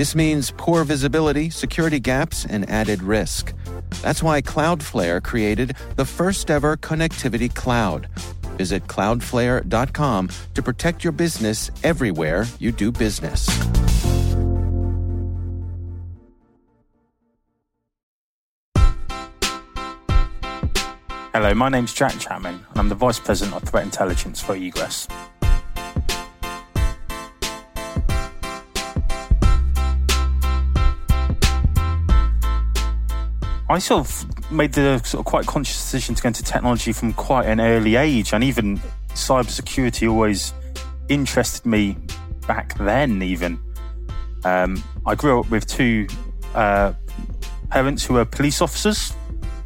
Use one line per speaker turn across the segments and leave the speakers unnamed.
This means poor visibility, security gaps, and added risk. That's why Cloudflare created the first ever connectivity cloud. Visit cloudflare.com to protect your business everywhere you do business.
Hello, my name's Jack Chapman, and I'm the Vice President of Threat Intelligence for Egress. I sort of made the sort of quite conscious decision to go into technology from quite an early age, and even cybersecurity always interested me back then. Even um, I grew up with two uh, parents who were police officers,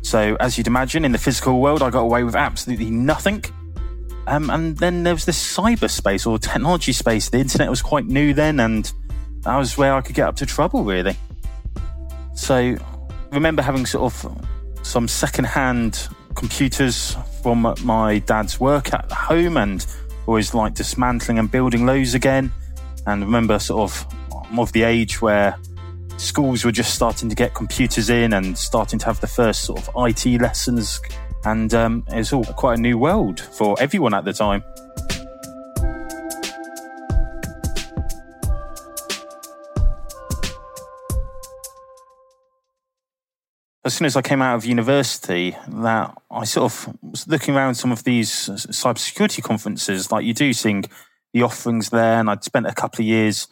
so as you'd imagine, in the physical world, I got away with absolutely nothing. Um, and then there was this cyberspace or technology space. The internet was quite new then, and that was where I could get up to trouble, really. So remember having sort of some second-hand computers from my dad's work at home and always like dismantling and building those again. And remember sort of I'm of the age where schools were just starting to get computers in and starting to have the first sort of IT lessons. And um, it was all quite a new world for everyone at the time. As soon as I came out of university, that I sort of was looking around some of these cybersecurity conferences, like you do, seeing the offerings there, and I'd spent a couple of years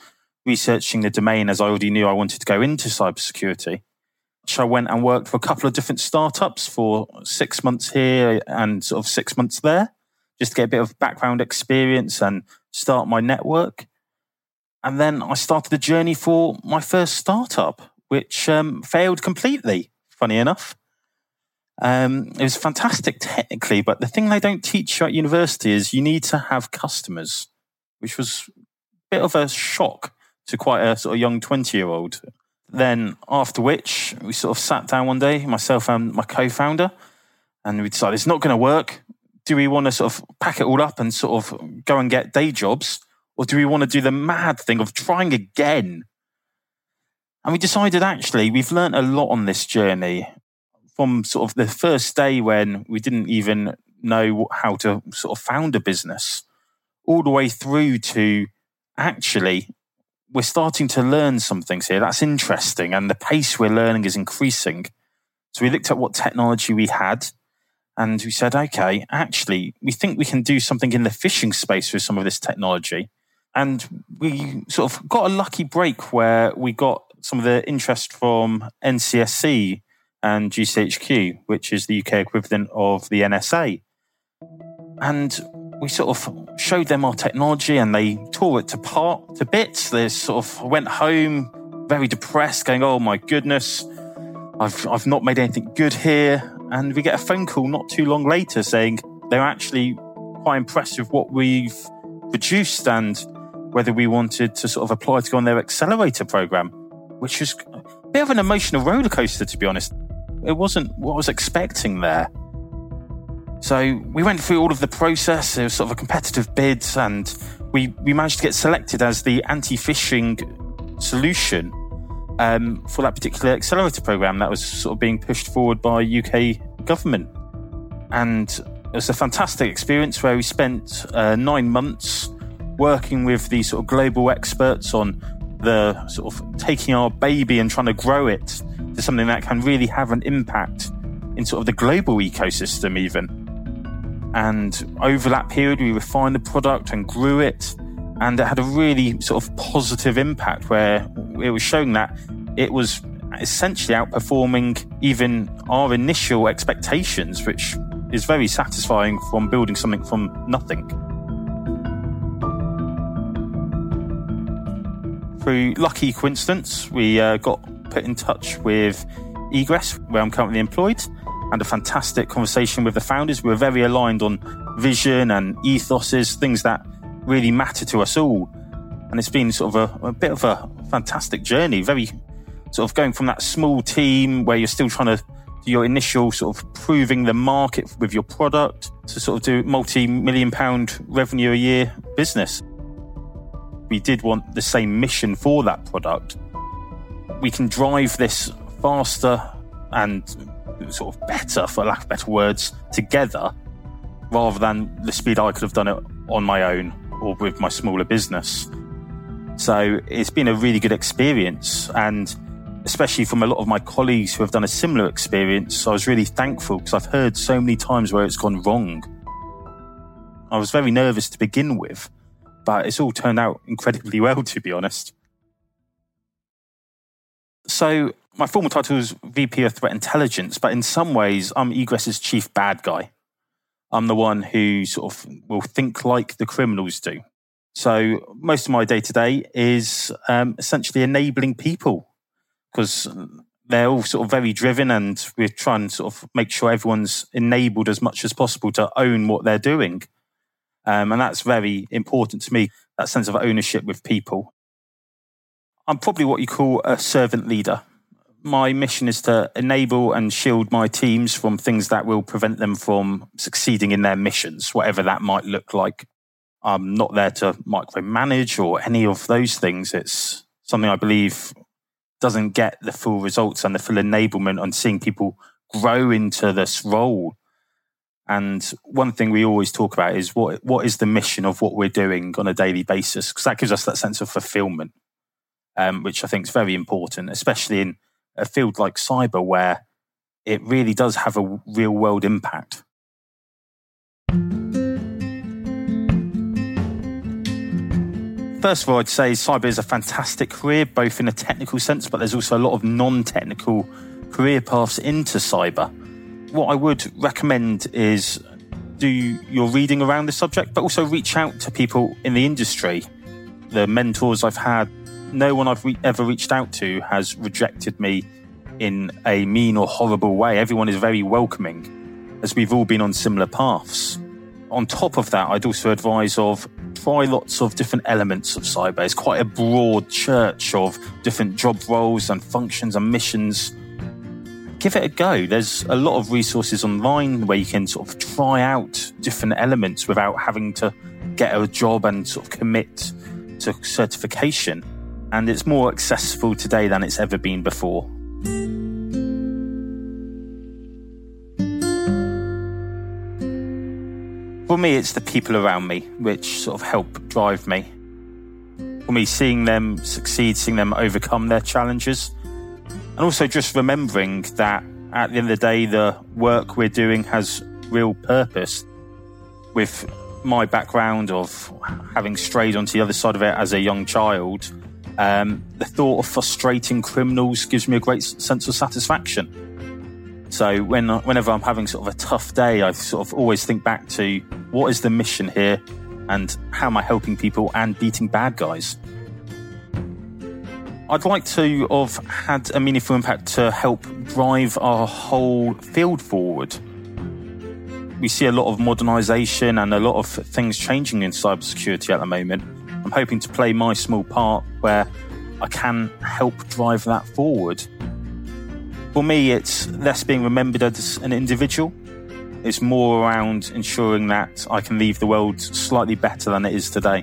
researching the domain as I already knew I wanted to go into cybersecurity. So I went and worked for a couple of different startups for six months here and sort of six months there, just to get a bit of background experience and start my network. And then I started the journey for my first startup, which um, failed completely funny enough. Um, it was fantastic technically, but the thing they don't teach you at university is you need to have customers, which was a bit of a shock to quite a sort of young 20 year old. Then, after which, we sort of sat down one day, myself and my co founder, and we decided it's not going to work. Do we want to sort of pack it all up and sort of go and get day jobs? Or do we want to do the mad thing of trying again and we decided actually we've learned a lot on this journey from sort of the first day when we didn't even know how to sort of found a business, all the way through to actually we're starting to learn some things here. That's interesting. And the pace we're learning is increasing. So we looked at what technology we had and we said, okay, actually, we think we can do something in the phishing space with some of this technology. And we sort of got a lucky break where we got some of the interest from NCSC and GCHQ, which is the UK equivalent of the NSA. And we sort of showed them our technology and they tore it to part to bits. They sort of went home very depressed, going, Oh my goodness, I've, I've not made anything good here. And we get a phone call not too long later saying they're actually quite impressed with what we've produced and whether we wanted to sort of apply to go on their accelerator program which was a bit of an emotional roller coaster, to be honest. It wasn't what I was expecting there. So we went through all of the process. It was sort of a competitive bid, and we, we managed to get selected as the anti phishing solution um, for that particular accelerator program that was sort of being pushed forward by UK government. And it was a fantastic experience where we spent uh, nine months working with the sort of global experts on the sort of taking our baby and trying to grow it to something that can really have an impact in sort of the global ecosystem, even. And over that period, we refined the product and grew it. And it had a really sort of positive impact where it was showing that it was essentially outperforming even our initial expectations, which is very satisfying from building something from nothing. Through lucky coincidence, we uh, got put in touch with Egress, where I'm currently employed, and a fantastic conversation with the founders. We were very aligned on vision and ethoses, things that really matter to us all. And it's been sort of a, a bit of a fantastic journey, very sort of going from that small team where you're still trying to do your initial sort of proving the market with your product to sort of do multi million pound revenue a year business. We did want the same mission for that product. We can drive this faster and sort of better, for lack of better words, together rather than the speed I could have done it on my own or with my smaller business. So it's been a really good experience. And especially from a lot of my colleagues who have done a similar experience, I was really thankful because I've heard so many times where it's gone wrong. I was very nervous to begin with, but it's all turned out incredibly well, to be honest. So, my formal title is VP of Threat Intelligence, but in some ways, I'm Egress's chief bad guy. I'm the one who sort of will think like the criminals do. So, most of my day to day is um, essentially enabling people because they're all sort of very driven and we're trying to sort of make sure everyone's enabled as much as possible to own what they're doing. Um, and that's very important to me, that sense of ownership with people. I'm probably what you call a servant leader. My mission is to enable and shield my teams from things that will prevent them from succeeding in their missions, whatever that might look like. I'm not there to micromanage or any of those things. It's something I believe doesn't get the full results and the full enablement on seeing people grow into this role. And one thing we always talk about is what what is the mission of what we're doing on a daily basis? Because that gives us that sense of fulfillment, um, which I think is very important, especially in a field like cyber where it really does have a real world impact. First of all, I'd say cyber is a fantastic career, both in a technical sense, but there's also a lot of non technical career paths into cyber. What I would recommend is do your reading around the subject, but also reach out to people in the industry. The mentors I've had, no one I've re- ever reached out to has rejected me in a mean or horrible way. Everyone is very welcoming, as we've all been on similar paths. On top of that, I'd also advise of try lots of different elements of cyber. It's quite a broad church of different job roles and functions and missions. Give it a go. There's a lot of resources online where you can sort of try out different elements without having to get a job and sort of commit to certification. And it's more accessible today than it's ever been before. For me, it's the people around me which sort of help drive me. For me, seeing them succeed, seeing them overcome their challenges, and also just remembering that at the end of the day, the work we're doing has real purpose. With my background of having strayed onto the other side of it as a young child, um, the thought of frustrating criminals gives me a great sense of satisfaction. So when whenever I'm having sort of a tough day, I sort of always think back to what is the mission here, and how am I helping people and beating bad guys. I'd like to have had a meaningful impact to help drive our whole field forward. We see a lot of modernisation and a lot of things changing in cybersecurity at the moment. I'm hoping to play my small part where I can help drive that forward. For me, it's less being remembered as an individual. It's more around ensuring that I can leave the world slightly better than it is today.